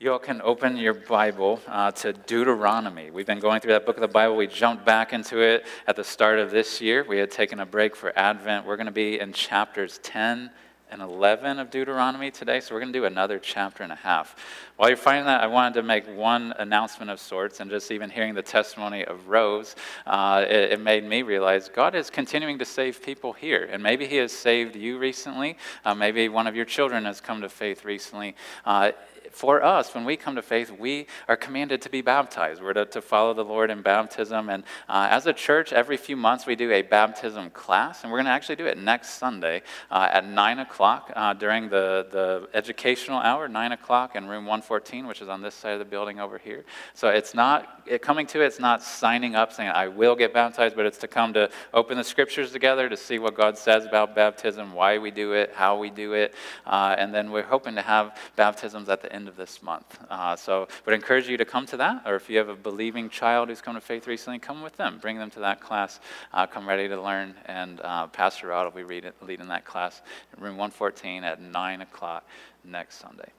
You all can open your Bible uh, to Deuteronomy. We've been going through that book of the Bible. We jumped back into it at the start of this year. We had taken a break for Advent. We're going to be in chapters 10 and 11 of Deuteronomy today, so we're going to do another chapter and a half. While you're finding that, I wanted to make one announcement of sorts, and just even hearing the testimony of Rose, uh, it, it, made me realize God is continuing to save people here. And maybe He has saved you recently. Uh, maybe one of your children has come to faith recently. Uh, for us, when we come to faith, we are commanded to be baptized. We're to, to follow the Lord in baptism. And uh, as a church, every few months we do a baptism class, and we're going to actually do it next Sunday uh, at 9 o'clock uh, during the, the educational hour, 9 o'clock in room 114, which is on this side of the building over here. So it's not, it, coming to it, it's not signing up saying, I will get baptized, but it's to come to open the scriptures together to see what God says about baptism, why we do it, how we do it. Uh, and then we're hoping to have baptisms at the end of this month. Uh, so would encourage you to come to that, or if you have a believing child who's come to faith recently, come with them. Bring them to that class. Uh, come ready to learn. And uh, Pastor Rod will be leading that class in room 114 at 9 o'clock next Sunday.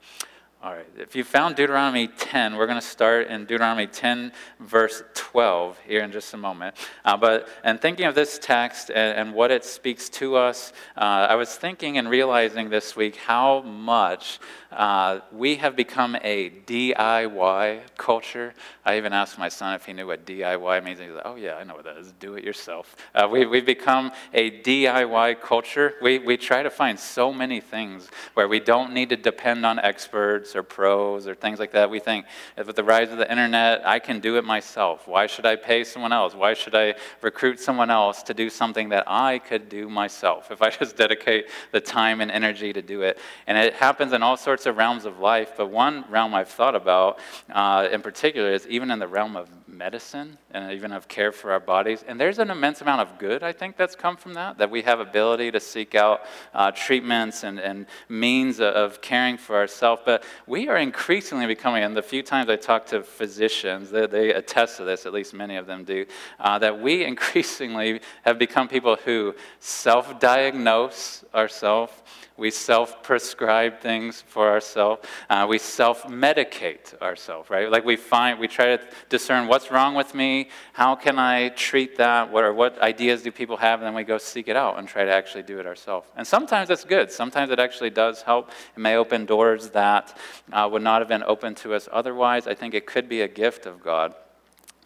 All right, if you found Deuteronomy 10, we're going to start in Deuteronomy 10, verse 12, here in just a moment. Uh, but, and thinking of this text and, and what it speaks to us, uh, I was thinking and realizing this week how much uh, we have become a DIY culture. I even asked my son if he knew what DIY means. He's like, oh, yeah, I know what that is. Do it yourself. Uh, we, we've become a DIY culture. We, we try to find so many things where we don't need to depend on experts or pros or things like that. We think, with the rise of the internet, I can do it myself. Why should I pay someone else? Why should I recruit someone else to do something that I could do myself if I just dedicate the time and energy to do it? And it happens in all sorts of realms of life, but one realm I've thought about uh, in particular is even in the realm of medicine and even of care for our bodies. And there's an immense amount of good, I think, that's come from that, that we have ability to seek out uh, treatments and, and means of caring for ourselves. But we are increasingly becoming, and the few times I talk to physicians, they, they attest to this, at least many of them do, uh, that we increasingly have become people who self diagnose ourselves we self prescribe things for ourselves. Uh, we self medicate ourselves, right? Like we find, we try to discern what's wrong with me, how can I treat that, what, or what ideas do people have, and then we go seek it out and try to actually do it ourselves. And sometimes that's good. Sometimes it actually does help. It may open doors that uh, would not have been open to us otherwise. I think it could be a gift of God.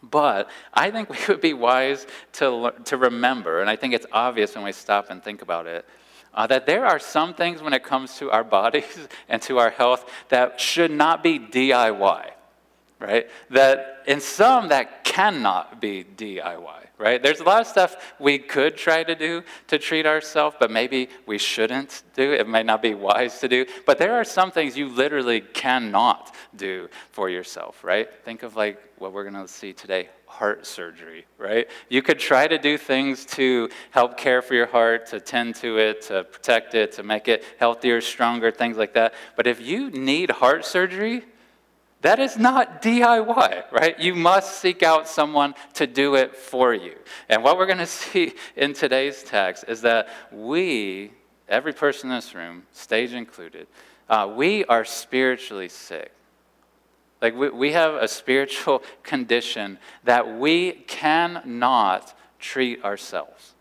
But I think we would be wise to, to remember, and I think it's obvious when we stop and think about it, uh, that there are some things when it comes to our bodies and to our health that should not be DIY, right? That in some that cannot be DIY, right? There's a lot of stuff we could try to do to treat ourselves, but maybe we shouldn't do. It may not be wise to do. But there are some things you literally cannot do for yourself, right? Think of like what we're going to see today heart surgery, right? You could try to do things to help care for your heart, to tend to it, to protect it, to make it healthier, stronger, things like that. But if you need heart surgery, that is not DIY, right? You must seek out someone to do it for you. And what we're going to see in today's text is that we, every person in this room, stage included, uh, we are spiritually sick. Like, we, we have a spiritual condition that we cannot treat ourselves.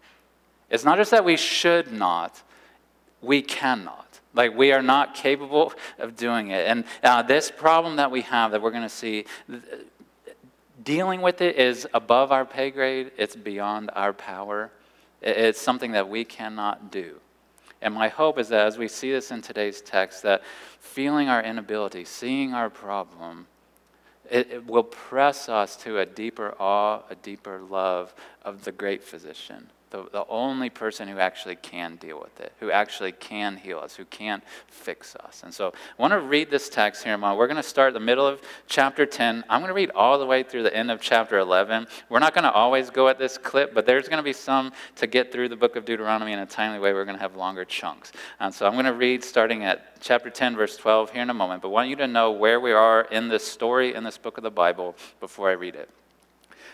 It's not just that we should not, we cannot. Like, we are not capable of doing it. And uh, this problem that we have that we're going to see, dealing with it is above our pay grade, it's beyond our power. It's something that we cannot do. And my hope is that as we see this in today's text, that feeling our inability, seeing our problem, it, it will press us to a deeper awe, a deeper love of the great physician the, the only person who actually can deal with it, who actually can heal us, who can fix us. And so I want to read this text here, Mom. We're going to start the middle of chapter 10. I'm going to read all the way through the end of chapter 11. We're not going to always go at this clip, but there's going to be some to get through the book of Deuteronomy in a timely way. We're going to have longer chunks. And so I'm going to read starting at chapter 10, verse 12 here in a moment, but I want you to know where we are in this story in this book of the Bible before I read it.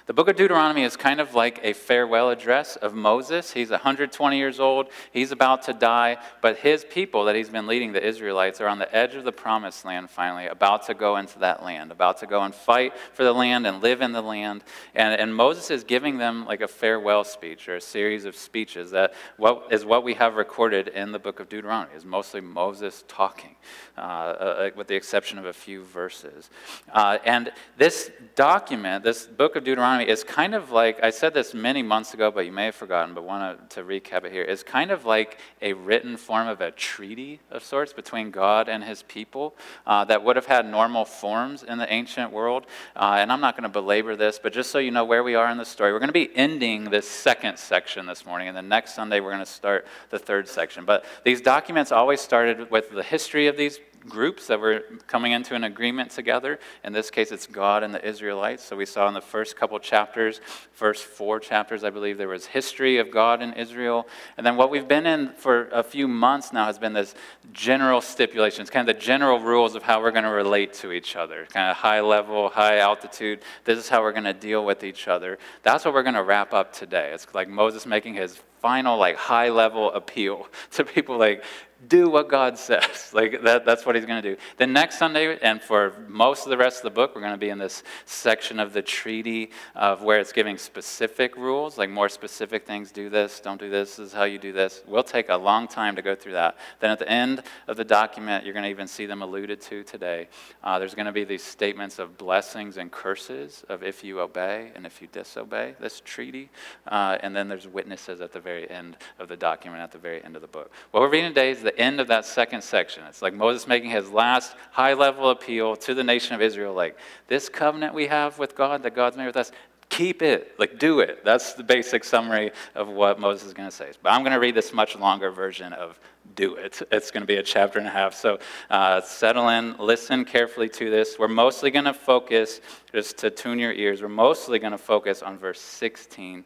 The book of Deuteronomy is kind of like a farewell address of Moses. He's 120 years old, he's about to die, but his people that he's been leading, the Israelites, are on the edge of the promised land finally, about to go into that land, about to go and fight for the land and live in the land. And, and Moses is giving them like a farewell speech or a series of speeches that what, is what we have recorded in the book of Deuteronomy, is mostly Moses talking, uh, uh, with the exception of a few verses. Uh, and this document, this book of Deuteronomy, Deuteronomy is kind of like, I said this many months ago, but you may have forgotten, but want to recap it here, is kind of like a written form of a treaty of sorts between God and his people uh, that would have had normal forms in the ancient world. Uh, and I'm not going to belabor this, but just so you know where we are in the story, we're going to be ending this second section this morning, and the next Sunday we're going to start the third section. But these documents always started with the history of these groups that were coming into an agreement together. In this case, it's God and the Israelites. So we saw in the first couple chapters, first four chapters, I believe, there was history of God and Israel. And then what we've been in for a few months now has been this general stipulations, kind of the general rules of how we're going to relate to each other, kind of high level, high altitude. This is how we're going to deal with each other. That's what we're going to wrap up today. It's like Moses making his final like high level appeal to people like do what God says. Like that, that's what he's going to do. The next Sunday, and for most of the rest of the book, we're going to be in this section of the treaty of where it's giving specific rules, like more specific things. Do this, don't do this. This is how you do this. We'll take a long time to go through that. Then at the end of the document, you're going to even see them alluded to today. Uh, there's going to be these statements of blessings and curses of if you obey and if you disobey this treaty. Uh, and then there's witnesses at the very end of the document, at the very end of the book. What we're reading today is the end of that second section. It's like Moses making his last high level appeal to the nation of Israel like, this covenant we have with God that God's made with us, keep it, like do it. That's the basic summary of what Moses is going to say. But I'm going to read this much longer version of do it. It's going to be a chapter and a half. So uh, settle in, listen carefully to this. We're mostly going to focus, just to tune your ears, we're mostly going to focus on verse 16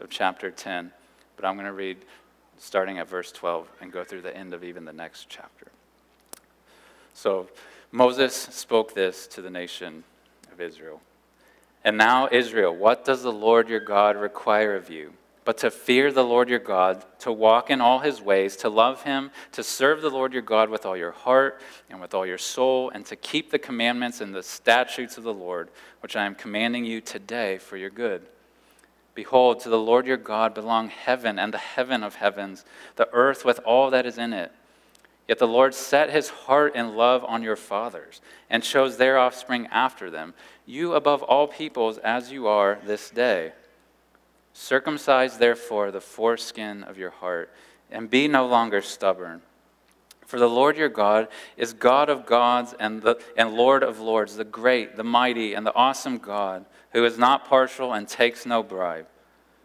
of chapter 10. But I'm going to read starting at verse 12 and go through the end of even the next chapter. So Moses spoke this to the nation of Israel. And now, Israel, what does the Lord your God require of you? But to fear the Lord your God, to walk in all his ways, to love him, to serve the Lord your God with all your heart and with all your soul, and to keep the commandments and the statutes of the Lord, which I am commanding you today for your good. Behold, to the Lord your God belong heaven and the heaven of heavens, the earth with all that is in it. Yet the Lord set his heart and love on your fathers and chose their offspring after them, you above all peoples as you are this day. Circumcise therefore the foreskin of your heart and be no longer stubborn. For the Lord your God is God of gods and, the, and Lord of lords, the great, the mighty, and the awesome God who is not partial and takes no bribe.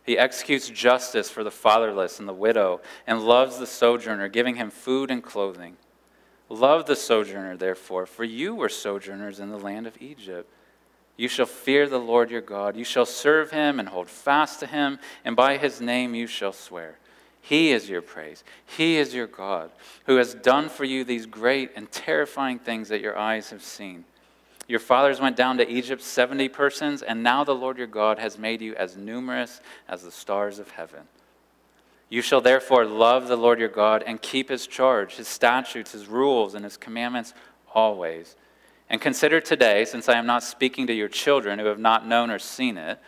He executes justice for the fatherless and the widow, and loves the sojourner, giving him food and clothing. Love the sojourner, therefore, for you were sojourners in the land of Egypt. You shall fear the Lord your God. You shall serve him and hold fast to him, and by his name you shall swear. He is your praise. He is your God, who has done for you these great and terrifying things that your eyes have seen. Your fathers went down to Egypt, 70 persons, and now the Lord your God has made you as numerous as the stars of heaven. You shall therefore love the Lord your God and keep his charge, his statutes, his rules, and his commandments always. And consider today, since I am not speaking to your children who have not known or seen it,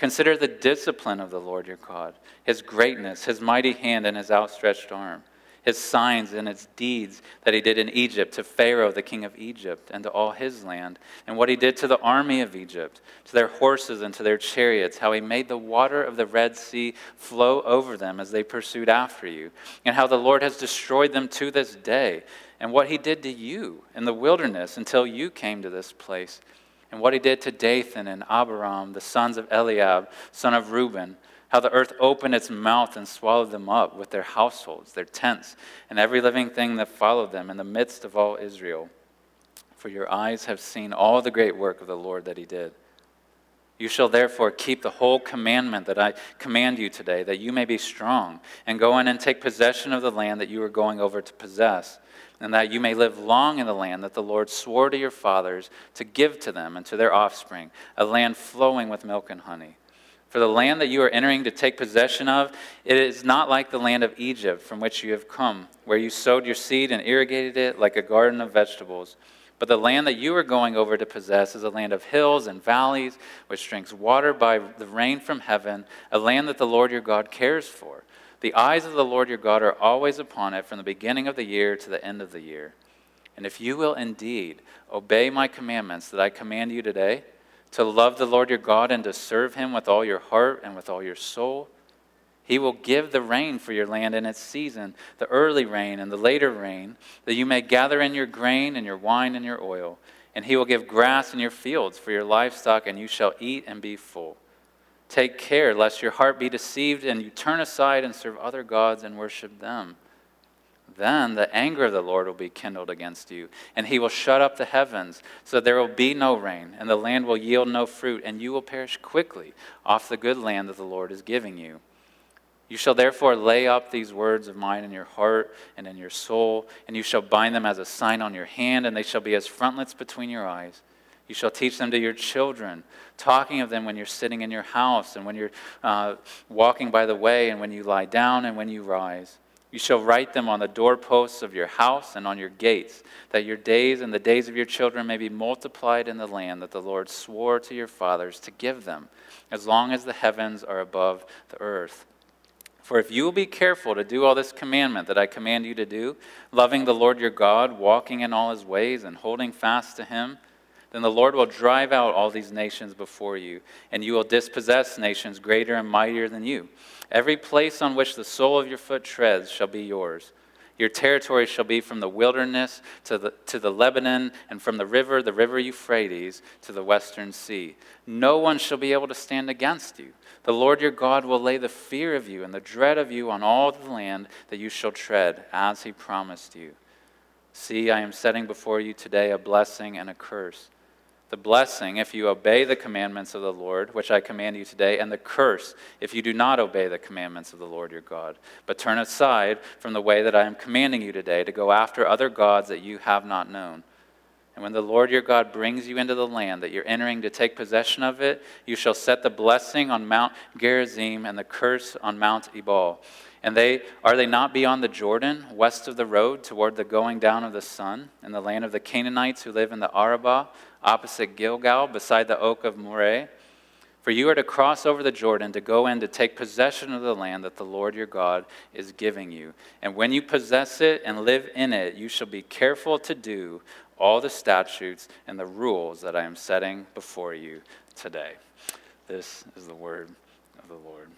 consider the discipline of the Lord your God, his greatness, his mighty hand, and his outstretched arm his signs and his deeds that he did in Egypt to Pharaoh, the king of Egypt, and to all his land, and what he did to the army of Egypt, to their horses and to their chariots, how he made the water of the Red Sea flow over them as they pursued after you, and how the Lord has destroyed them to this day, and what he did to you in the wilderness until you came to this place, and what he did to Dathan and Abiram, the sons of Eliab, son of Reuben how the earth opened its mouth and swallowed them up with their households, their tents, and every living thing that followed them in the midst of all Israel. For your eyes have seen all the great work of the Lord that he did. You shall therefore keep the whole commandment that I command you today, that you may be strong, and go in and take possession of the land that you are going over to possess, and that you may live long in the land that the Lord swore to your fathers to give to them and to their offspring, a land flowing with milk and honey. For the land that you are entering to take possession of, it is not like the land of Egypt from which you have come, where you sowed your seed and irrigated it like a garden of vegetables. But the land that you are going over to possess is a land of hills and valleys, which drinks water by the rain from heaven, a land that the Lord your God cares for. The eyes of the Lord your God are always upon it from the beginning of the year to the end of the year. And if you will indeed obey my commandments that I command you today, to love the Lord your God and to serve him with all your heart and with all your soul, he will give the rain for your land in its season, the early rain and the later rain, that you may gather in your grain and your wine and your oil. And he will give grass in your fields for your livestock, and you shall eat and be full. Take care lest your heart be deceived and you turn aside and serve other gods and worship them. Then the anger of the Lord will be kindled against you, and he will shut up the heavens, so there will be no rain, and the land will yield no fruit, and you will perish quickly off the good land that the Lord is giving you. You shall therefore lay up these words of mine in your heart and in your soul, and you shall bind them as a sign on your hand, and they shall be as frontlets between your eyes. You shall teach them to your children, talking of them when you're sitting in your house, and when you're uh, walking by the way, and when you lie down, and when you rise. You shall write them on the doorposts of your house and on your gates, that your days and the days of your children may be multiplied in the land that the Lord swore to your fathers to give them, as long as the heavens are above the earth. For if you will be careful to do all this commandment that I command you to do, loving the Lord your God, walking in all his ways, and holding fast to him, then the Lord will drive out all these nations before you, and you will dispossess nations greater and mightier than you. Every place on which the sole of your foot treads shall be yours. Your territory shall be from the wilderness to the, to the Lebanon, and from the river, the river Euphrates, to the western sea. No one shall be able to stand against you. The Lord your God will lay the fear of you and the dread of you on all the land that you shall tread, as he promised you. See, I am setting before you today a blessing and a curse the blessing if you obey the commandments of the Lord, which I command you today, and the curse if you do not obey the commandments of the Lord your God, but turn aside from the way that I am commanding you today to go after other gods that you have not known. And when the Lord your God brings you into the land that you're entering to take possession of it, you shall set the blessing on Mount Gerizim and the curse on Mount Ebal. And they are they not beyond the Jordan, west of the road, toward the going down of the sun, in the land of the Canaanites who live in the Arabah? Opposite Gilgal, beside the oak of Moreh. For you are to cross over the Jordan to go in to take possession of the land that the Lord your God is giving you. And when you possess it and live in it, you shall be careful to do all the statutes and the rules that I am setting before you today. This is the word of the Lord.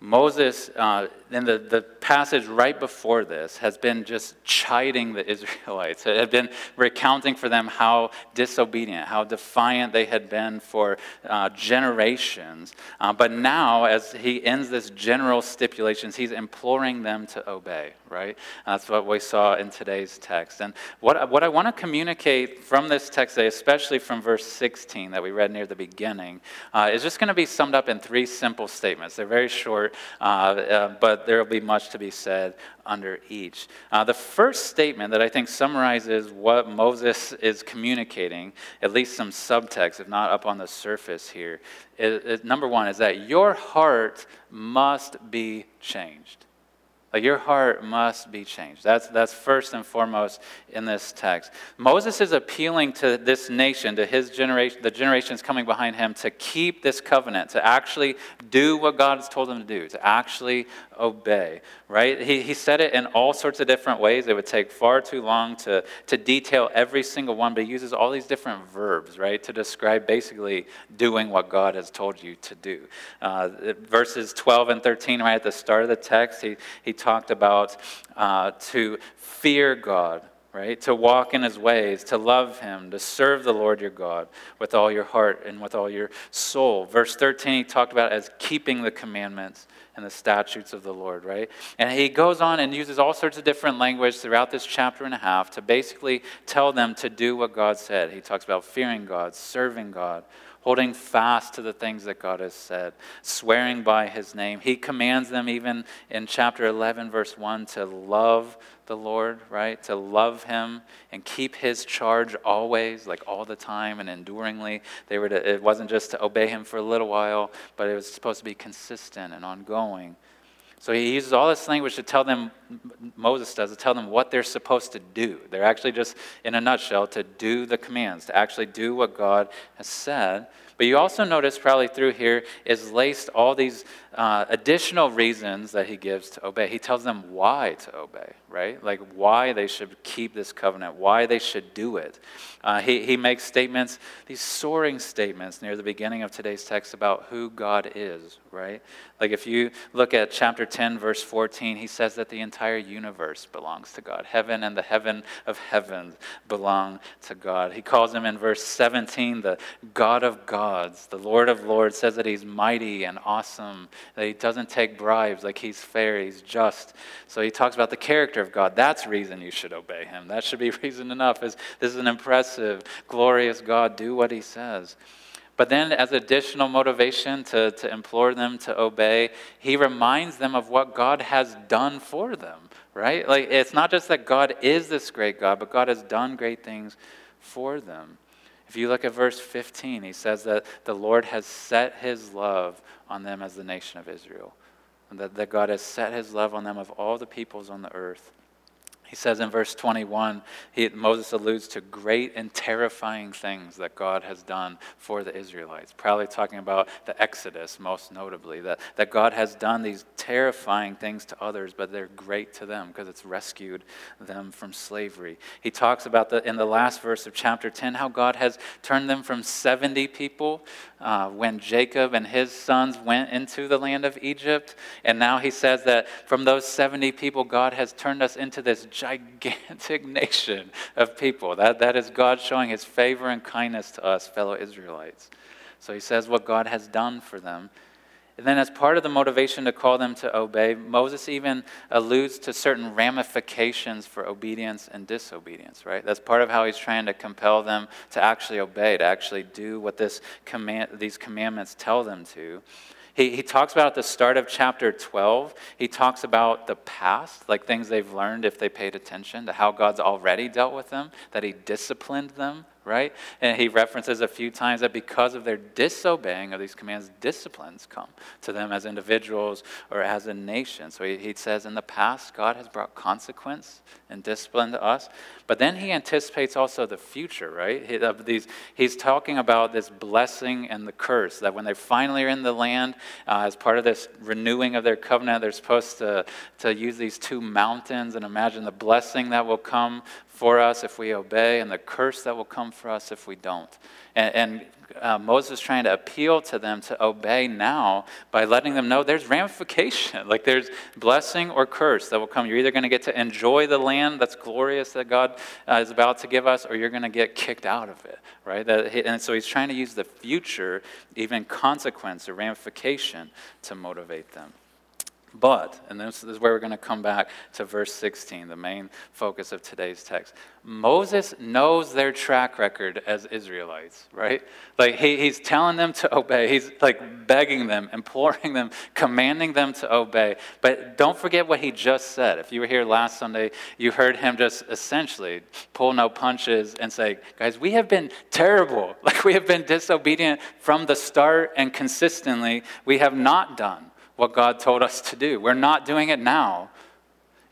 Moses, uh, in the, the passage right before this, has been just chiding the Israelites, It had been recounting for them how disobedient, how defiant they had been for uh, generations. Uh, but now, as he ends this general stipulations, he's imploring them to obey, right? That's what we saw in today's text. And what, what I want to communicate from this text today, especially from verse 16 that we read near the beginning, uh, is just going to be summed up in three simple statements. They're very short uh, uh, but there will be much to be said under each. Uh, the first statement that I think summarizes what Moses is communicating, at least some subtext, if not up on the surface here, is, is number one is that your heart must be changed. Like your heart must be changed. That's, that's first and foremost in this text. Moses is appealing to this nation, to his generation, the generations coming behind him, to keep this covenant, to actually do what God has told them to do, to actually obey, right? He, he said it in all sorts of different ways. It would take far too long to, to detail every single one, but he uses all these different verbs, right, to describe basically doing what God has told you to do. Uh, verses 12 and 13, right at the start of the text, he, he talked about uh, to fear God, right? To walk in his ways, to love him, to serve the Lord your God with all your heart and with all your soul. Verse 13, he talked about as keeping the commandments and the statutes of the Lord, right? And he goes on and uses all sorts of different language throughout this chapter and a half to basically tell them to do what God said. He talks about fearing God, serving God, holding fast to the things that God has said, swearing by his name. He commands them, even in chapter 11, verse 1, to love the Lord, right? To love him and keep his charge always, like all the time and enduringly. They were to, it wasn't just to obey him for a little while, but it was supposed to be consistent and ongoing. So he uses all this language to tell them, Moses does, to tell them what they're supposed to do. They're actually just, in a nutshell, to do the commands, to actually do what God has said. But you also notice, probably through here, is laced all these uh, additional reasons that he gives to obey. He tells them why to obey, right? Like why they should keep this covenant, why they should do it. Uh, he, he makes statements, these soaring statements near the beginning of today's text about who God is, right? Like if you look at chapter 10, verse 14, he says that the entire universe belongs to God. Heaven and the heaven of heavens belong to God. He calls him in verse 17 the God of gods, the Lord of lords, says that he's mighty and awesome that he doesn't take bribes, like he's fair, he's just. So he talks about the character of God. That's reason you should obey him. That should be reason enough. Is this is an impressive, glorious God. Do what he says. But then, as additional motivation to, to implore them to obey, he reminds them of what God has done for them, right? Like, it's not just that God is this great God, but God has done great things for them. If you look at verse 15, he says that the Lord has set his love on them as the nation of Israel, and that, that God has set his love on them of all the peoples on the earth. He says in verse 21, he, Moses alludes to great and terrifying things that God has done for the Israelites. Probably talking about the Exodus, most notably, that, that God has done these terrifying things to others, but they're great to them because it's rescued them from slavery. He talks about the, in the last verse of chapter 10 how God has turned them from 70 people uh, when Jacob and his sons went into the land of Egypt. And now he says that from those 70 people, God has turned us into this gigantic nation of people. That, that is God showing his favor and kindness to us, fellow Israelites. So he says what God has done for them. And then, as part of the motivation to call them to obey, Moses even alludes to certain ramifications for obedience and disobedience, right? That's part of how he's trying to compel them to actually obey, to actually do what this command, these commandments tell them to. He, he talks about at the start of chapter 12, he talks about the past, like things they've learned if they paid attention to how God's already dealt with them, that he disciplined them, right? And he references a few times that because of their disobeying of these commands, disciplines come to them as individuals or as a nation. So he, he says in the past, God has brought consequence and discipline to us. But then he anticipates also the future, right? He, of these, he's talking about this blessing and the curse, that when they finally are in the land, uh, as part of this renewing of their covenant, they're supposed to, to use these two mountains and imagine the blessing that will come for us if we obey and the curse that will come for us if we don't. And, and uh, Moses is trying to appeal to them to obey now by letting them know there's ramification. Like there's blessing or curse that will come. You're either going to get to enjoy the land that's glorious that God uh, is about to give us, or you're going to get kicked out of it, right? That, and so he's trying to use the future, even consequence or ramification, to motivate them. But, and this is where we're going to come back to verse 16, the main focus of today's text. Moses knows their track record as Israelites, right? Like he, he's telling them to obey. He's like begging them, imploring them, commanding them to obey. But don't forget what he just said. If you were here last Sunday, you heard him just essentially pull no punches and say, guys, we have been terrible. Like we have been disobedient from the start and consistently. We have not done what God told us to do. We're not doing it now.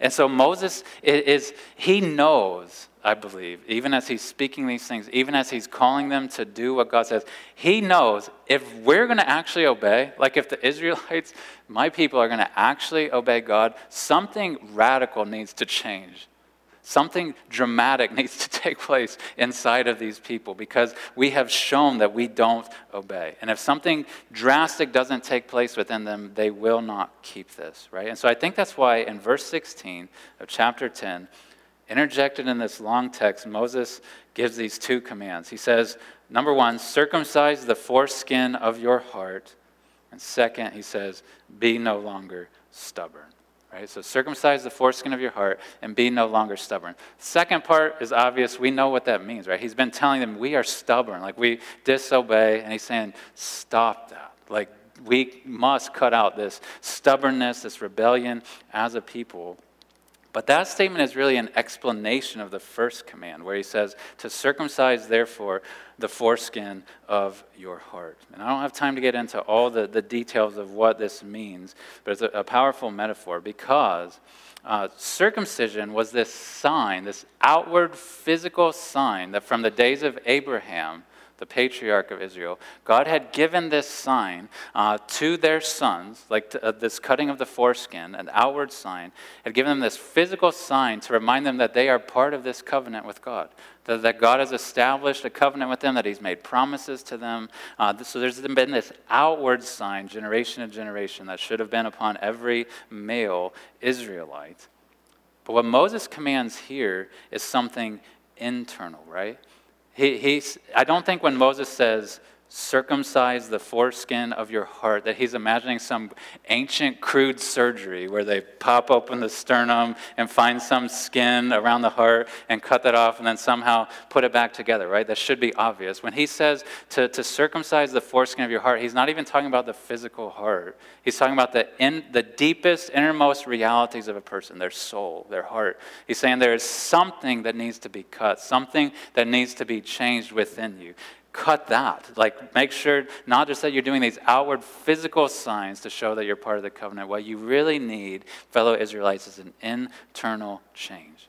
And so Moses is, he knows, I believe, even as he's speaking these things, even as he's calling them to do what God says, he knows if we're going to actually obey, like if the Israelites, my people, are going to actually obey God, something radical needs to change Something dramatic needs to take place inside of these people because we have shown that we don't obey. And if something drastic doesn't take place within them, they will not keep this, right? And so I think that's why in verse 16 of chapter 10, interjected in this long text, Moses gives these two commands. He says, number one, circumcise the foreskin of your heart. And second, he says, be no longer stubborn right? So circumcise the foreskin of your heart and be no longer stubborn. Second part is obvious. We know what that means, right? He's been telling them we are stubborn, like we disobey, and he's saying, stop that. Like we must cut out this stubbornness, this rebellion as a people. But that statement is really an explanation of the first command, where he says, To circumcise, therefore, the foreskin of your heart. And I don't have time to get into all the, the details of what this means, but it's a, a powerful metaphor because uh, circumcision was this sign, this outward physical sign that from the days of Abraham, the patriarch of Israel, God had given this sign uh, to their sons, like to, uh, this cutting of the foreskin, an outward sign, had given them this physical sign to remind them that they are part of this covenant with God. That, that God has established a covenant with them, that He's made promises to them. Uh, so there's been this outward sign, generation to generation, that should have been upon every male Israelite. But what Moses commands here is something internal, right? He, I don't think when Moses says, circumcise the foreskin of your heart, that he's imagining some ancient crude surgery where they pop open the sternum and find some skin around the heart and cut that off and then somehow put it back together, right? That should be obvious. When he says to, to circumcise the foreskin of your heart, he's not even talking about the physical heart. He's talking about the, in, the deepest, innermost realities of a person, their soul, their heart. He's saying there is something that needs to be cut, something that needs to be changed within you cut that. Like, make sure not just that you're doing these outward physical signs to show that you're part of the covenant. What you really need, fellow Israelites, is an internal change.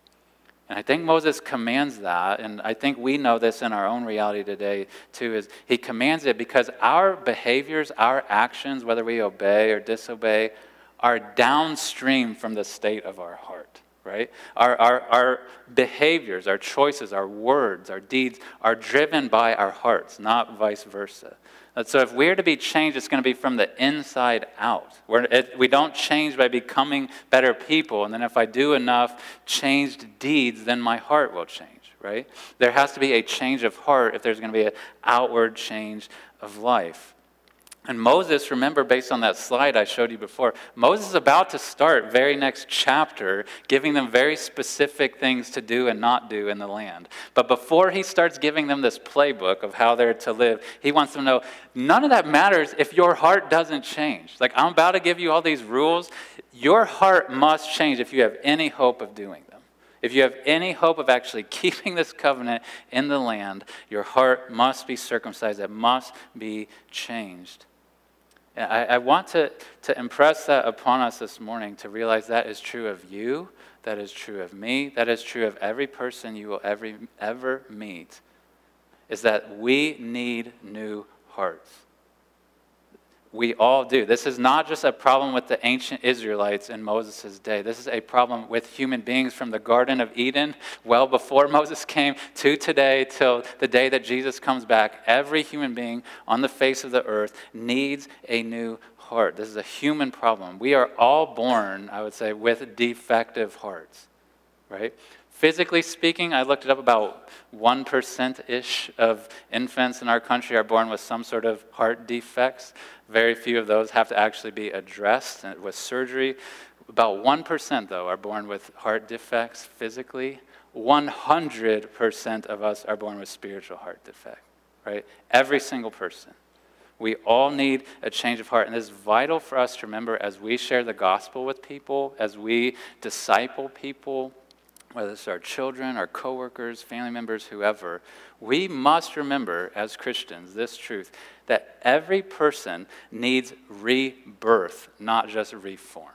And I think Moses commands that, and I think we know this in our own reality today too, is he commands it because our behaviors, our actions, whether we obey or disobey, are downstream from the state of our heart right? Our, our, our behaviors, our choices, our words, our deeds are driven by our hearts, not vice versa. And so if we're to be changed, it's going to be from the inside out. It, we don't change by becoming better people, and then if I do enough changed deeds, then my heart will change, right? There has to be a change of heart if there's going to be an outward change of life. And Moses, remember, based on that slide I showed you before, Moses is about to start very next chapter, giving them very specific things to do and not do in the land. But before he starts giving them this playbook of how they're to live, he wants them to know none of that matters if your heart doesn't change. Like, I'm about to give you all these rules. Your heart must change if you have any hope of doing them. If you have any hope of actually keeping this covenant in the land, your heart must be circumcised. It must be changed. I, I want to, to impress that upon us this morning to realize that is true of you, that is true of me, that is true of every person you will ever, ever meet, is that we need new hearts. We all do. This is not just a problem with the ancient Israelites in Moses' day. This is a problem with human beings from the Garden of Eden, well before Moses came, to today, till the day that Jesus comes back. Every human being on the face of the earth needs a new heart. This is a human problem. We are all born, I would say, with defective hearts, right? Physically speaking, I looked it up about 1% ish of infants in our country are born with some sort of heart defects. Very few of those have to actually be addressed with surgery. About 1%, though, are born with heart defects physically. 100% of us are born with spiritual heart defect, right? Every single person. We all need a change of heart. And is vital for us to remember as we share the gospel with people, as we disciple people, whether it's our children, our coworkers, family members, whoever, we must remember as Christians this truth that every person needs rebirth, not just reform.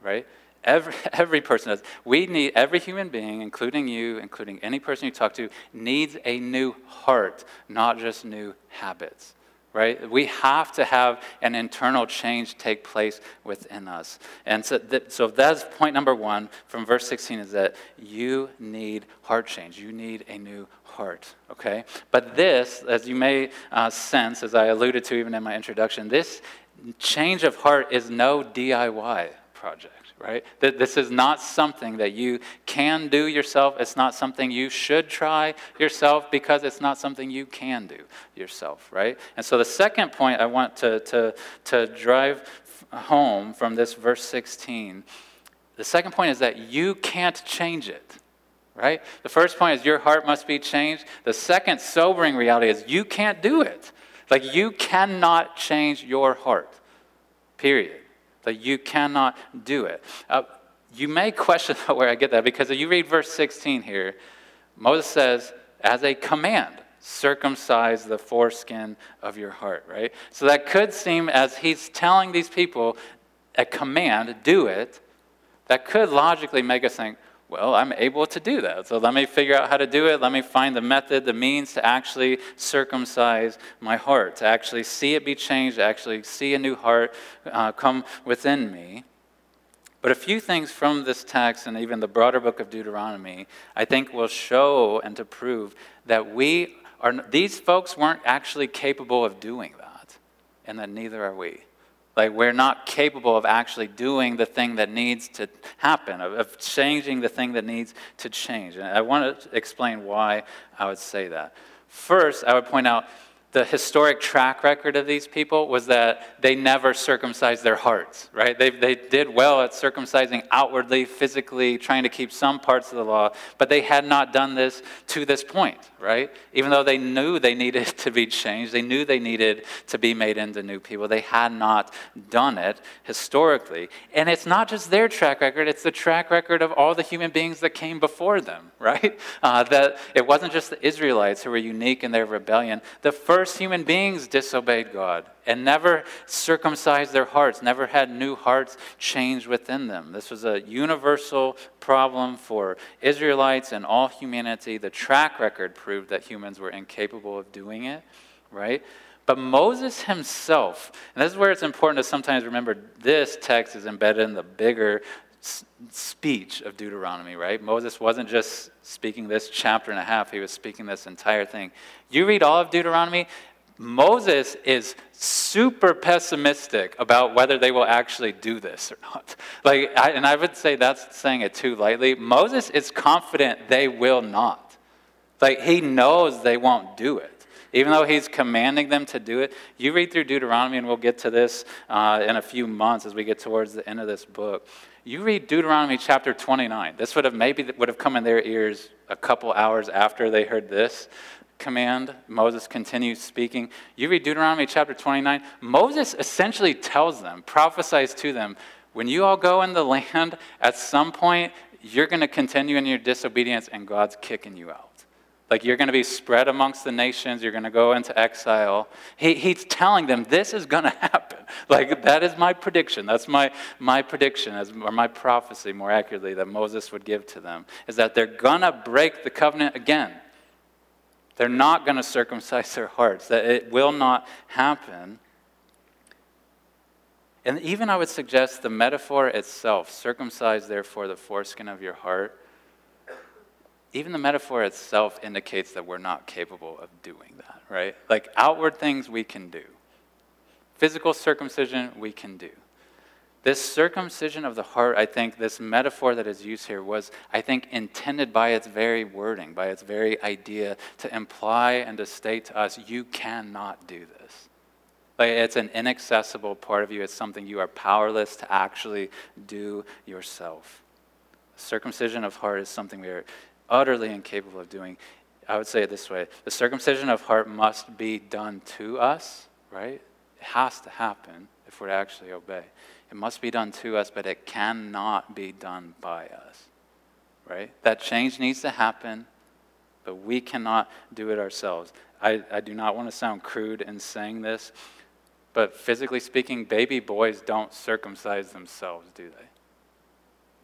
Right? Every, every person does. We need, every human being, including you, including any person you talk to, needs a new heart, not just new habits right? We have to have an internal change take place within us. And so, so that's point number one from verse 16 is that you need heart change. You need a new heart, okay? But this, as you may uh, sense, as I alluded to even in my introduction, this change of heart is no DIY project right? This is not something that you can do yourself. It's not something you should try yourself because it's not something you can do yourself, right? And so the second point I want to, to, to drive home from this verse 16, the second point is that you can't change it, right? The first point is your heart must be changed. The second sobering reality is you can't do it. Like you cannot change your heart, period. Like you cannot do it. Uh, you may question where I get that because if you read verse 16 here, Moses says, as a command, circumcise the foreskin of your heart, right? So that could seem as he's telling these people a command, do it, that could logically make us think, well, I'm able to do that. So let me figure out how to do it. Let me find the method, the means to actually circumcise my heart, to actually see it be changed, to actually see a new heart uh, come within me. But a few things from this text and even the broader book of Deuteronomy, I think will show and to prove that we are, these folks weren't actually capable of doing that, and that neither are we. Like, we're not capable of actually doing the thing that needs to happen, of, of, changing the thing that needs to change. And I want to explain why I would say that. First, I would point out the historic track record of these people was that they never circumcised their hearts, right? They, they did well at circumcising outwardly, physically, trying to keep some parts of the law, but they had not done this to this point, right? Even though they knew they needed to be changed, they knew they needed to be made into new people, they had not done it historically. And it's not just their track record, it's the track record of all the human beings that came before them, right? Uh, that it wasn't just the Israelites who were unique in their rebellion. The first first human beings disobeyed God and never circumcised their hearts, never had new hearts changed within them. This was a universal problem for Israelites and all humanity. The track record proved that humans were incapable of doing it, right? But Moses himself, and this is where it's important to sometimes remember this text is embedded in the bigger speech of Deuteronomy, right? Moses wasn't just speaking this chapter and a half, he was speaking this entire thing. You read all of Deuteronomy, Moses is super pessimistic about whether they will actually do this or not. Like, I, and I would say that's saying it too lightly. Moses is confident they will not. Like, he knows they won't do it even though he's commanding them to do it. You read through Deuteronomy, and we'll get to this uh, in a few months as we get towards the end of this book. You read Deuteronomy chapter 29. This would have maybe would have come in their ears a couple hours after they heard this command. Moses continues speaking. You read Deuteronomy chapter 29. Moses essentially tells them, prophesies to them, when you all go in the land, at some point, you're going to continue in your disobedience and God's kicking you out. Like you're going to be spread amongst the nations, you're going to go into exile. He, he's telling them this is going to happen. Like that is my prediction. That's my, my prediction, as, or my prophecy, more accurately, that Moses would give to them, is that they're going to break the covenant again. They're not going to circumcise their hearts, that it will not happen. And even I would suggest the metaphor itself, circumcise therefore the foreskin of your heart, even the metaphor itself indicates that we're not capable of doing that, right? Like outward things we can do, physical circumcision we can do. This circumcision of the heart, I think, this metaphor that is used here was, I think, intended by its very wording, by its very idea, to imply and to state to us, you cannot do this. Like it's an inaccessible part of you, it's something you are powerless to actually do yourself. Circumcision of heart is something we are utterly incapable of doing. I would say it this way the circumcision of heart must be done to us, right? It has to happen if we're to actually obey. It must be done to us, but it cannot be done by us, right? That change needs to happen, but we cannot do it ourselves. I, I do not want to sound crude in saying this, but physically speaking, baby boys don't circumcise themselves, do they?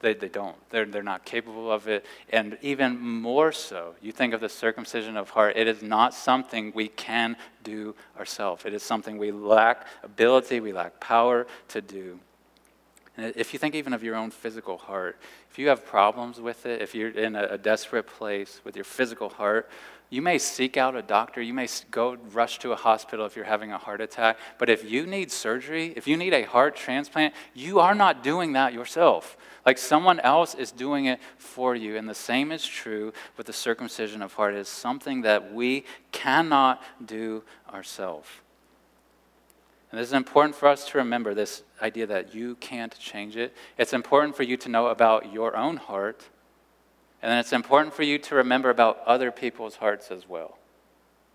They, they don't. They're, they're not capable of it. And even more so, you think of the circumcision of heart, it is not something we can do ourselves. It is something we lack ability, we lack power to do. And if you think even of your own physical heart, if you have problems with it, if you're in a, a desperate place with your physical heart, you may seek out a doctor, you may go rush to a hospital if you're having a heart attack, but if you need surgery, if you need a heart transplant, you are not doing that yourself. Like someone else is doing it for you. And the same is true with the circumcision of heart. It is something that we cannot do ourselves. And this is important for us to remember this idea that you can't change it. It's important for you to know about your own heart. And then it's important for you to remember about other people's hearts as well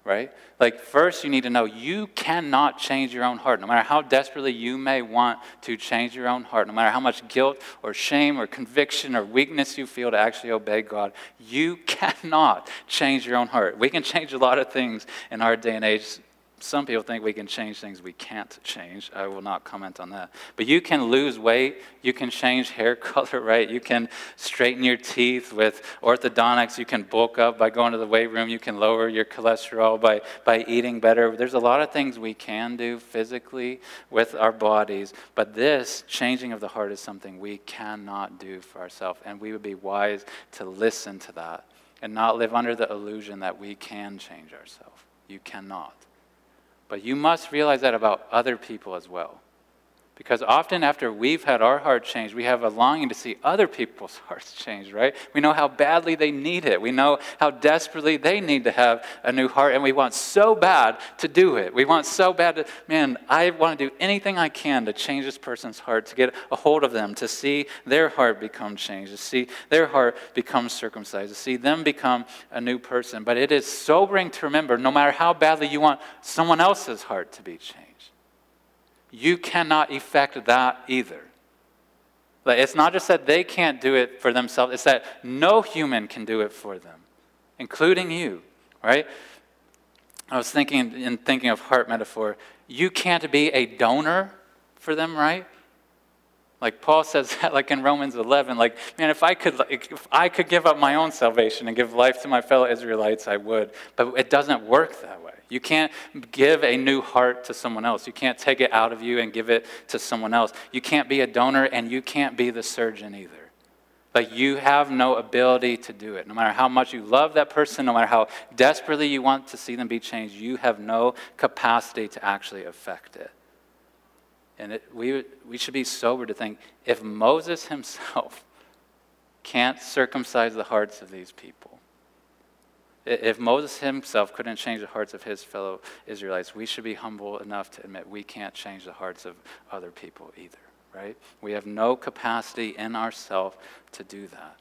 right? Like, first, you need to know you cannot change your own heart. No matter how desperately you may want to change your own heart, no matter how much guilt or shame or conviction or weakness you feel to actually obey God, you cannot change your own heart. We can change a lot of things in our day and age some people think we can change things we can't change. I will not comment on that. But you can lose weight. You can change hair color, right? You can straighten your teeth with orthodontics. You can bulk up by going to the weight room. You can lower your cholesterol by, by eating better. There's a lot of things we can do physically with our bodies. But this changing of the heart is something we cannot do for ourselves. And we would be wise to listen to that and not live under the illusion that we can change ourselves. You cannot. But you must realize that about other people as well. Because often after we've had our heart changed, we have a longing to see other people's hearts changed, right? We know how badly they need it. We know how desperately they need to have a new heart, and we want so bad to do it. We want so bad to, man, I want to do anything I can to change this person's heart, to get a hold of them, to see their heart become changed, to see their heart become circumcised, to see them become a new person. But it is sobering to remember no matter how badly you want someone else's heart to be changed you cannot effect that either. Like, it's not just that they can't do it for themselves, it's that no human can do it for them, including you, right? I was thinking, in thinking of heart metaphor, you can't be a donor for them, right? Like Paul says that, like in Romans 11, like, man, if I could, like, if I could give up my own salvation and give life to my fellow Israelites, I would. But it doesn't work that way. You can't give a new heart to someone else. You can't take it out of you and give it to someone else. You can't be a donor and you can't be the surgeon either. Like, you have no ability to do it. No matter how much you love that person, no matter how desperately you want to see them be changed, you have no capacity to actually affect it. And it, we, we should be sober to think if Moses himself can't circumcise the hearts of these people, if Moses himself couldn't change the hearts of his fellow Israelites, we should be humble enough to admit we can't change the hearts of other people either, right? We have no capacity in ourselves to do that.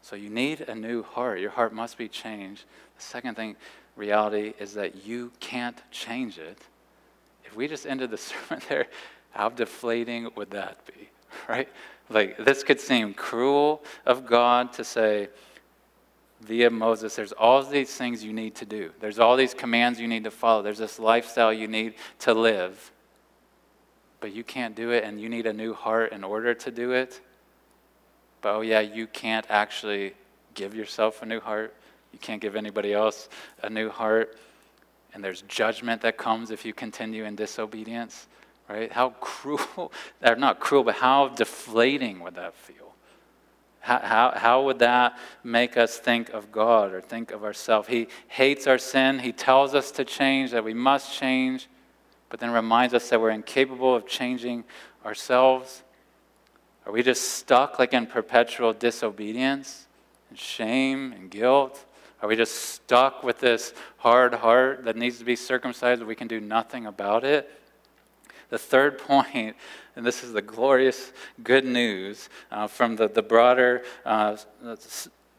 So you need a new heart. Your heart must be changed. The second thing, reality, is that you can't change it. If we just ended the sermon there, how deflating would that be, right? Like, this could seem cruel of God to say, via Moses, there's all these things you need to do. There's all these commands you need to follow. There's this lifestyle you need to live. But you can't do it, and you need a new heart in order to do it. But oh, yeah, you can't actually give yourself a new heart. You can't give anybody else a new heart. And there's judgment that comes if you continue in disobedience, right? How cruel, or not cruel, but how deflating would that feel? How, how, how would that make us think of God or think of ourselves? He hates our sin. He tells us to change, that we must change, but then reminds us that we're incapable of changing ourselves. Are we just stuck like in perpetual disobedience and shame and guilt? Are we just stuck with this hard heart that needs to be circumcised and we can do nothing about it? The third point, and this is the glorious good news uh, from the, the broader uh,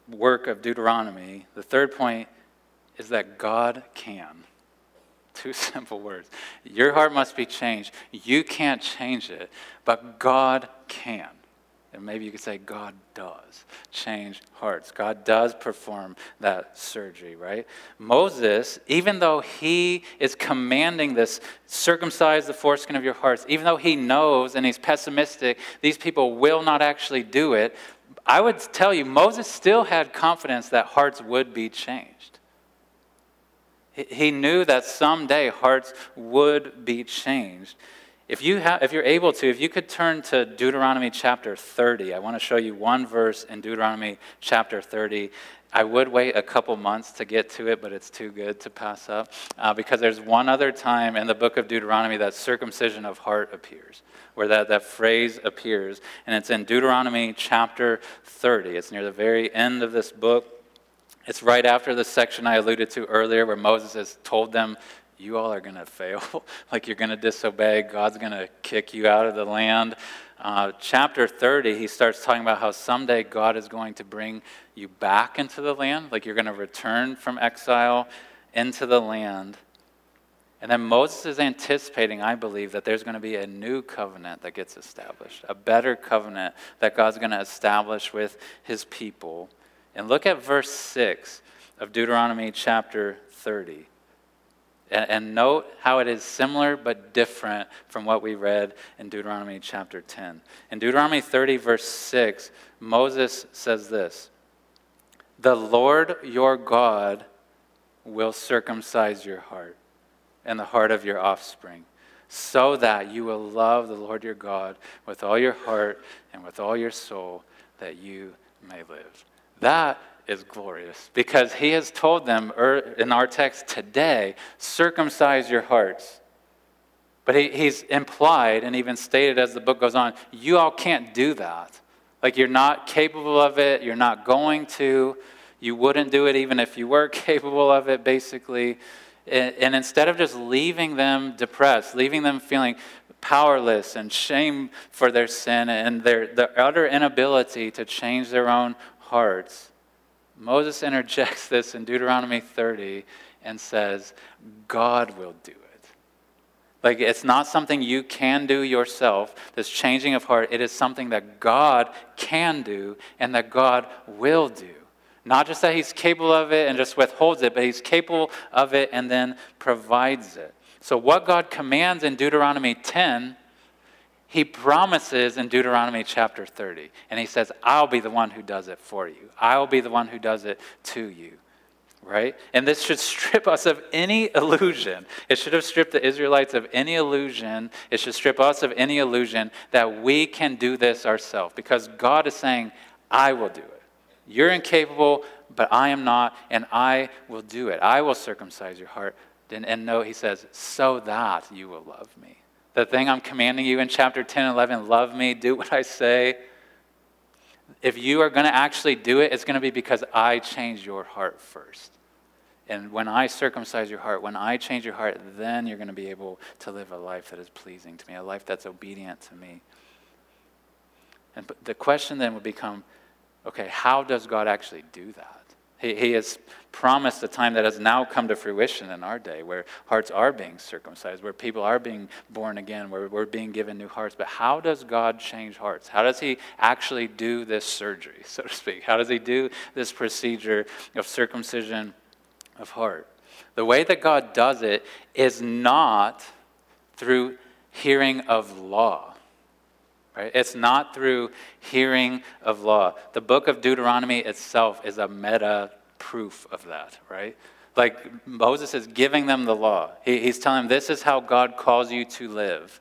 work of Deuteronomy, the third point is that God can. Two simple words. Your heart must be changed. You can't change it, but God can. And maybe you could say God does change hearts. God does perform that surgery, right? Moses, even though he is commanding this, circumcise the foreskin of your hearts, even though he knows and he's pessimistic, these people will not actually do it, I would tell you, Moses still had confidence that hearts would be changed. He knew that someday hearts would be changed. If, you have, if you're able to, if you could turn to Deuteronomy chapter 30, I want to show you one verse in Deuteronomy chapter 30. I would wait a couple months to get to it, but it's too good to pass up uh, because there's one other time in the book of Deuteronomy that circumcision of heart appears, where that, that phrase appears, and it's in Deuteronomy chapter 30. It's near the very end of this book. It's right after the section I alluded to earlier where Moses has told them you all are going to fail. like you're going to disobey. God's going to kick you out of the land. Uh, chapter 30, he starts talking about how someday God is going to bring you back into the land. Like you're going to return from exile into the land. And then Moses is anticipating, I believe, that there's going to be a new covenant that gets established, a better covenant that God's going to establish with his people. And look at verse 6 of Deuteronomy chapter 30. And, and note how it is similar but different from what we read in Deuteronomy chapter 10. In Deuteronomy 30, verse 6, Moses says this The Lord your God will circumcise your heart and the heart of your offspring, so that you will love the Lord your God with all your heart and with all your soul, that you may live. That is glorious because he has told them er, in our text today circumcise your hearts. But he, he's implied and even stated as the book goes on, you all can't do that. Like you're not capable of it, you're not going to, you wouldn't do it even if you were capable of it, basically. And, and instead of just leaving them depressed, leaving them feeling powerless and shame for their sin and their, their utter inability to change their own hearts, Moses interjects this in Deuteronomy 30 and says, God will do it. Like, it's not something you can do yourself, this changing of heart. It is something that God can do and that God will do. Not just that He's capable of it and just withholds it, but He's capable of it and then provides it. So, what God commands in Deuteronomy 10 he promises in Deuteronomy chapter 30, and he says, I'll be the one who does it for you. I'll be the one who does it to you. Right? And this should strip us of any illusion. It should have stripped the Israelites of any illusion. It should strip us of any illusion that we can do this ourselves because God is saying, I will do it. You're incapable, but I am not, and I will do it. I will circumcise your heart. And, and no, he says, so that you will love me. The thing I'm commanding you in chapter 10 and 11 love me, do what I say. If you are going to actually do it, it's going to be because I change your heart first. And when I circumcise your heart, when I change your heart, then you're going to be able to live a life that is pleasing to me, a life that's obedient to me. And the question then would become okay, how does God actually do that? He, he has promised a time that has now come to fruition in our day where hearts are being circumcised, where people are being born again, where we're being given new hearts. But how does God change hearts? How does He actually do this surgery, so to speak? How does He do this procedure of circumcision of heart? The way that God does it is not through hearing of law. Right? It's not through hearing of law. The book of Deuteronomy itself is a meta proof of that, right? Like Moses is giving them the law. He, he's telling them, this is how God calls you to live.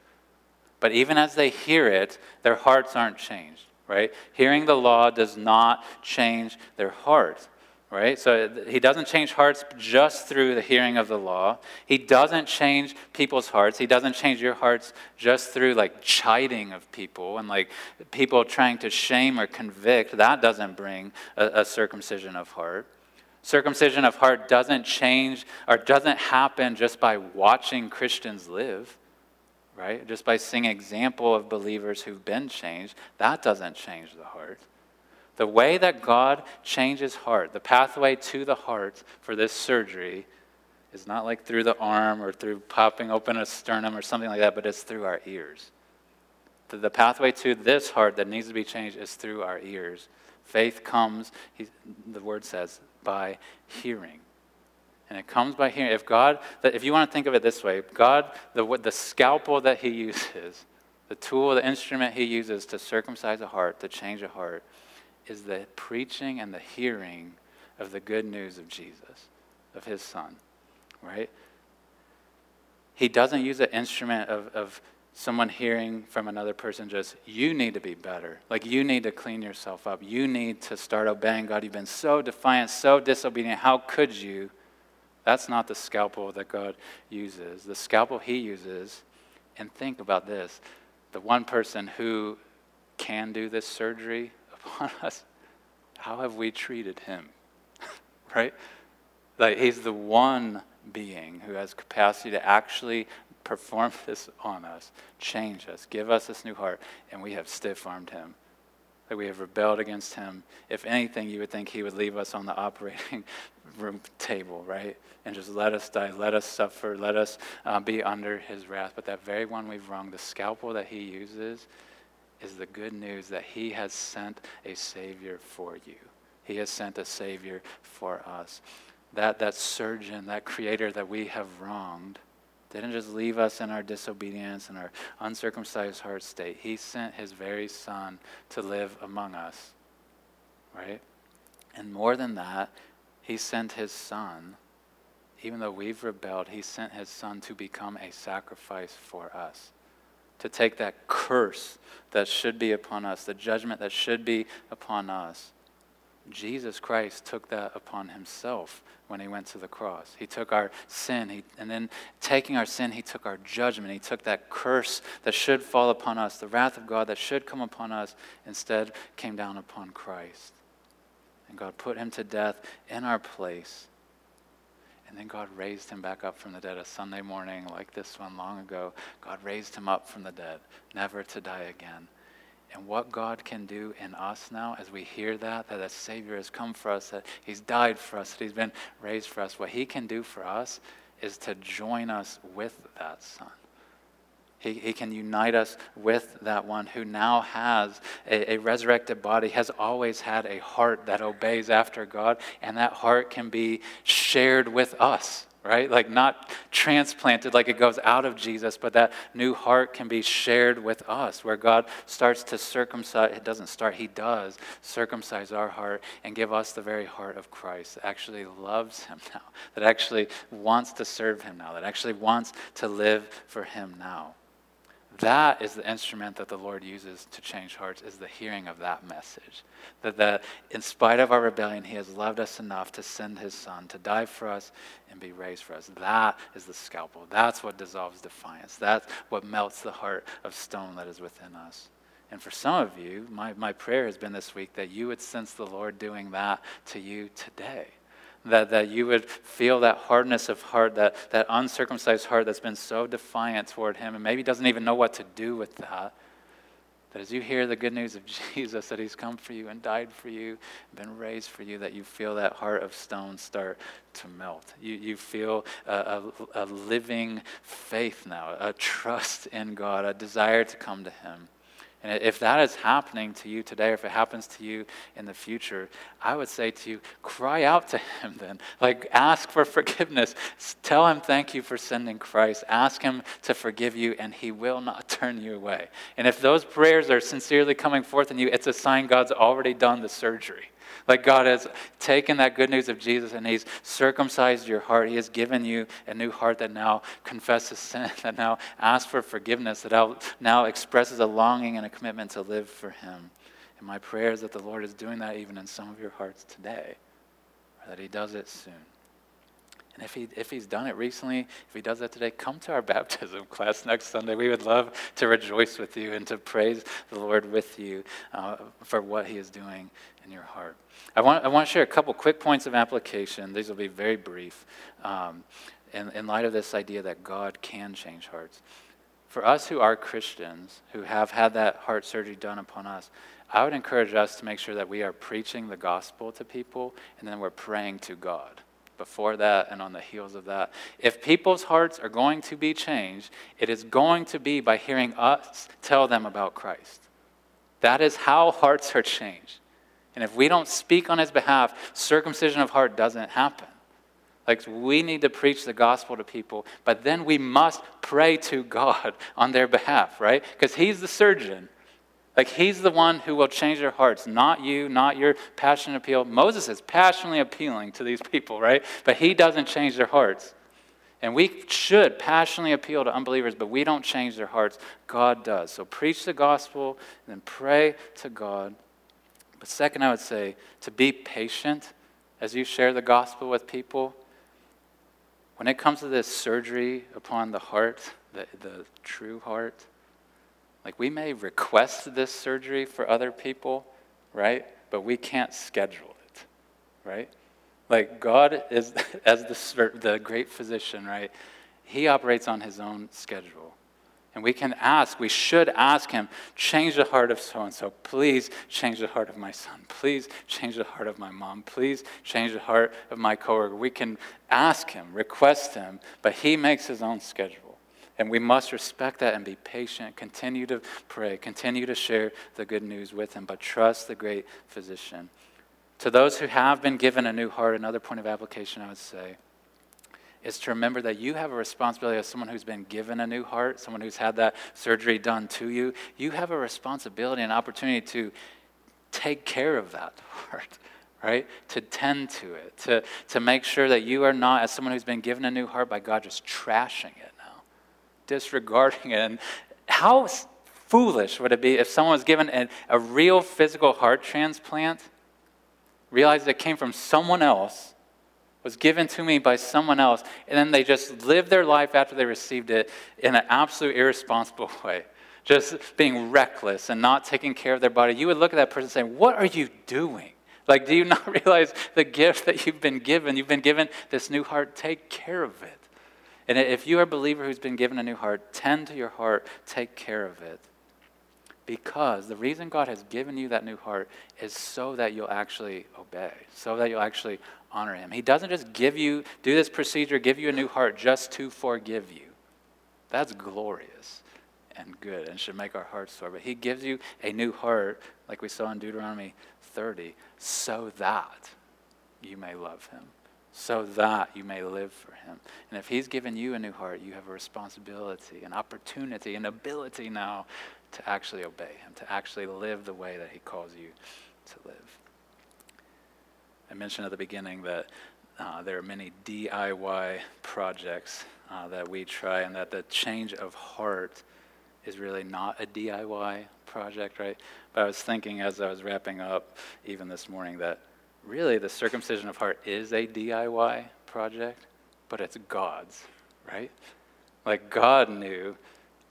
But even as they hear it, their hearts aren't changed, right? Hearing the law does not change their heart right? So he doesn't change hearts just through the hearing of the law. He doesn't change people's hearts. He doesn't change your hearts just through like chiding of people and like people trying to shame or convict. That doesn't bring a, a circumcision of heart. Circumcision of heart doesn't change or doesn't happen just by watching Christians live, right? Just by seeing example of believers who've been changed. That doesn't change the heart. The way that God changes heart, the pathway to the heart for this surgery, is not like through the arm or through popping open a sternum or something like that, but it's through our ears. The, pathway to this heart that needs to be changed is through our ears. Faith comes, he, the word says, by hearing. And it comes by hearing. If God, if you want to think of it this way, God, the, the scalpel that He uses, the tool, the instrument He uses to circumcise a heart, to change a heart, is the preaching and the hearing of the good news of Jesus, of his son, right? He doesn't use an instrument of, of someone hearing from another person just, you need to be better. Like, you need to clean yourself up. You need to start obeying God. You've been so defiant, so disobedient. How could you? That's not the scalpel that God uses. The scalpel he uses, and think about this the one person who can do this surgery upon us, how have we treated him? right? Like, he's the one being who has capacity to actually perform this on us, change us, give us this new heart, and we have stiff armed him. That we have rebelled against him. If anything, you would think he would leave us on the operating room table, right? And just let us die, let us suffer, let us uh, be under his wrath. But that very one we've wronged, the scalpel that he uses, is the good news that he has sent a Savior for you. He has sent a Savior for us. That, that surgeon, that creator that we have wronged, didn't just leave us in our disobedience and our uncircumcised heart state. He sent his very Son to live among us, right? And more than that, he sent his Son, even though we've rebelled, he sent his Son to become a sacrifice for us to take that curse that should be upon us, the judgment that should be upon us. Jesus Christ took that upon himself when he went to the cross. He took our sin, he, and then taking our sin, he took our judgment. He took that curse that should fall upon us, the wrath of God that should come upon us, instead came down upon Christ. And God put him to death in our place and then God raised him back up from the dead a Sunday morning like this one long ago. God raised him up from the dead, never to die again. And what God can do in us now as we hear that, that a Savior has come for us, that He's died for us, that He's been raised for us, what He can do for us is to join us with that Son. He, he can unite us with that one who now has a, a, resurrected body, has always had a heart that obeys after God, and that heart can be shared with us, right? Like not transplanted like it goes out of Jesus, but that new heart can be shared with us, where God starts to circumcise, it doesn't start, He does circumcise our heart and give us the very heart of Christ that actually loves Him now, that actually wants to serve Him now, that actually wants to live for Him now. That is the instrument that the Lord uses to change hearts, is the hearing of that message. That, that in spite of our rebellion, He has loved us enough to send His Son to die for us and be raised for us. That is the scalpel. That's what dissolves defiance. That's what melts the heart of stone that is within us. And for some of you, my, my prayer has been this week that you would sense the Lord doing that to you today that, that you would feel that hardness of heart, that, that uncircumcised heart that's been so defiant toward Him and maybe doesn't even know what to do with that. That as you hear the good news of Jesus, that He's come for you and died for you, been raised for you, that you feel that heart of stone start to melt. You, you feel a, a, a living faith now, a trust in God, a desire to come to Him. And if that is happening to you today, or if it happens to you in the future, I would say to you, cry out to Him then. Like, ask for forgiveness. Tell Him thank you for sending Christ. Ask Him to forgive you, and He will not turn you away. And if those prayers are sincerely coming forth in you, it's a sign God's already done the surgery. Like God has taken that good news of Jesus and He's circumcised your heart. He has given you a new heart that now confesses sin, that now asks for forgiveness, that now expresses a longing and a commitment to live for Him. And my prayer is that the Lord is doing that even in some of your hearts today, or that He does it soon. And if, he, if he's done it recently, if he does that today, come to our baptism class next Sunday. We would love to rejoice with you and to praise the Lord with you uh, for what he is doing in your heart. I want, I want to share a couple quick points of application. These will be very brief um, in, in light of this idea that God can change hearts. For us who are Christians, who have had that heart surgery done upon us, I would encourage us to make sure that we are preaching the gospel to people and then we're praying to God before that and on the heels of that. If people's hearts are going to be changed, it is going to be by hearing us tell them about Christ. That is how hearts are changed. And if we don't speak on his behalf, circumcision of heart doesn't happen. Like, we need to preach the gospel to people, but then we must pray to God on their behalf, right? Because he's the surgeon. Like, he's the one who will change their hearts, not you, not your passionate appeal. Moses is passionately appealing to these people, right? But he doesn't change their hearts. And we should passionately appeal to unbelievers, but we don't change their hearts. God does. So preach the gospel and then pray to God but second, I would say to be patient as you share the gospel with people. When it comes to this surgery upon the heart, the, the true heart, like we may request this surgery for other people, right? But we can't schedule it, right? Like God is, as the, the great physician, right? He operates on his own schedule. And we can ask, we should ask him, change the heart of so and so. Please change the heart of my son. Please change the heart of my mom. Please change the heart of my coworker. We can ask him, request him, but he makes his own schedule. And we must respect that and be patient, continue to pray, continue to share the good news with him, but trust the great physician. To those who have been given a new heart, another point of application I would say is to remember that you have a responsibility as someone who's been given a new heart, someone who's had that surgery done to you. You have a responsibility and opportunity to take care of that heart, right? To tend to it, to, to make sure that you are not, as someone who's been given a new heart by God, just trashing it disregarding it. And how foolish would it be if someone was given a, a real physical heart transplant? realized it came from someone else, was given to me by someone else, and then they just lived their life after they received it in an absolute irresponsible way, just being reckless and not taking care of their body, you would look at that person and say, What are you doing? Like, do you not realize the gift that you've been given? You've been given this new heart. Take care of it. And if you are a believer who's been given a new heart, tend to your heart, take care of it. Because the reason God has given you that new heart is so that you'll actually obey, so that you'll actually honor Him. He doesn't just give you, do this procedure, give you a new heart just to forgive you. That's glorious and good and should make our hearts soar. But He gives you a new heart, like we saw in Deuteronomy 30, so that you may love Him, so that you may live for Him. And if He's given you a new heart, you have a responsibility, an opportunity, an ability now to actually obey Him, to actually live the way that He calls you to live. I mentioned at the beginning that uh, there are many DIY projects uh, that we try, and that the change of heart is really not a DIY project, right? But I was thinking as I was wrapping up, even this morning, that really the circumcision of heart is a DIY project, but it's God's, right? Like God knew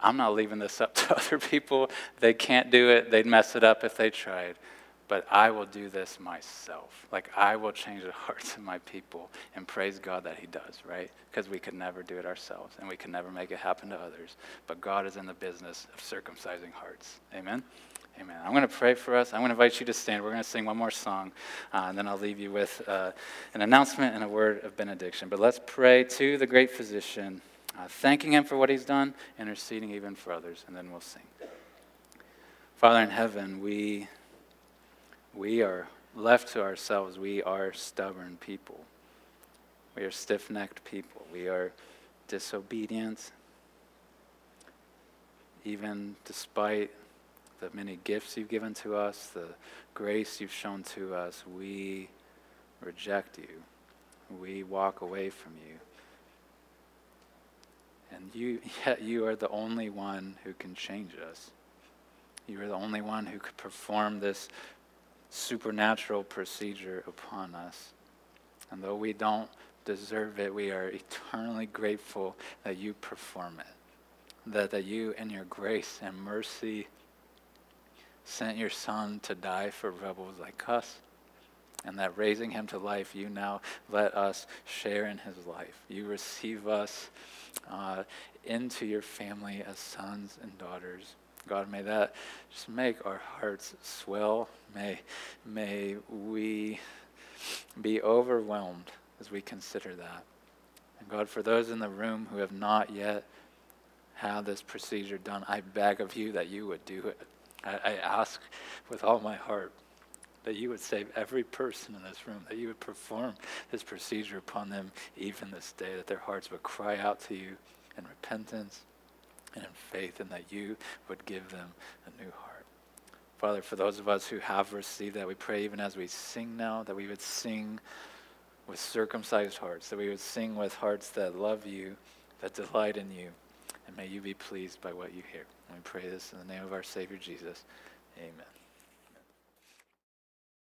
I'm not leaving this up to other people. They can't do it, they'd mess it up if they tried. But I will do this myself. Like, I will change the hearts of my people and praise God that He does, right? Because we could never do it ourselves and we can never make it happen to others. But God is in the business of circumcising hearts. Amen? Amen. I'm going to pray for us. I'm going to invite you to stand. We're going to sing one more song, uh, and then I'll leave you with uh, an announcement and a word of benediction. But let's pray to the great physician uh, thanking Him for what He's done, interceding even for others, and then we'll sing. Father in heaven, we, we are left to ourselves. We are stubborn people. We are stiff necked people. We are disobedient. Even despite the many gifts you've given to us, the grace you've shown to us, we reject you. We walk away from you. And you, yet you are the only one who can change us. You are the only one who could perform this supernatural procedure upon us. And though we don't deserve it, we are eternally grateful that you perform it. That, that you, in your grace and mercy, sent your Son to die for rebels like us. And that raising him to life, you now let us share in his life. You receive us uh, into your family as sons and daughters. God, may that just make our hearts swell. May, may we be overwhelmed as we consider that. And God, for those in the room who have not yet had this procedure done, I beg of you that you would do it. I, I ask with all my heart that you would save every person in this room, that you would perform this procedure upon them even this day, that their hearts would cry out to you in repentance and in faith, and that you would give them a new heart. Father, for those of us who have received that, we pray even as we sing now, that we would sing with circumcised hearts, that we would sing with hearts that love you, that delight in you, and may you be pleased by what you hear. And we pray this in the name of our Savior Jesus. Amen.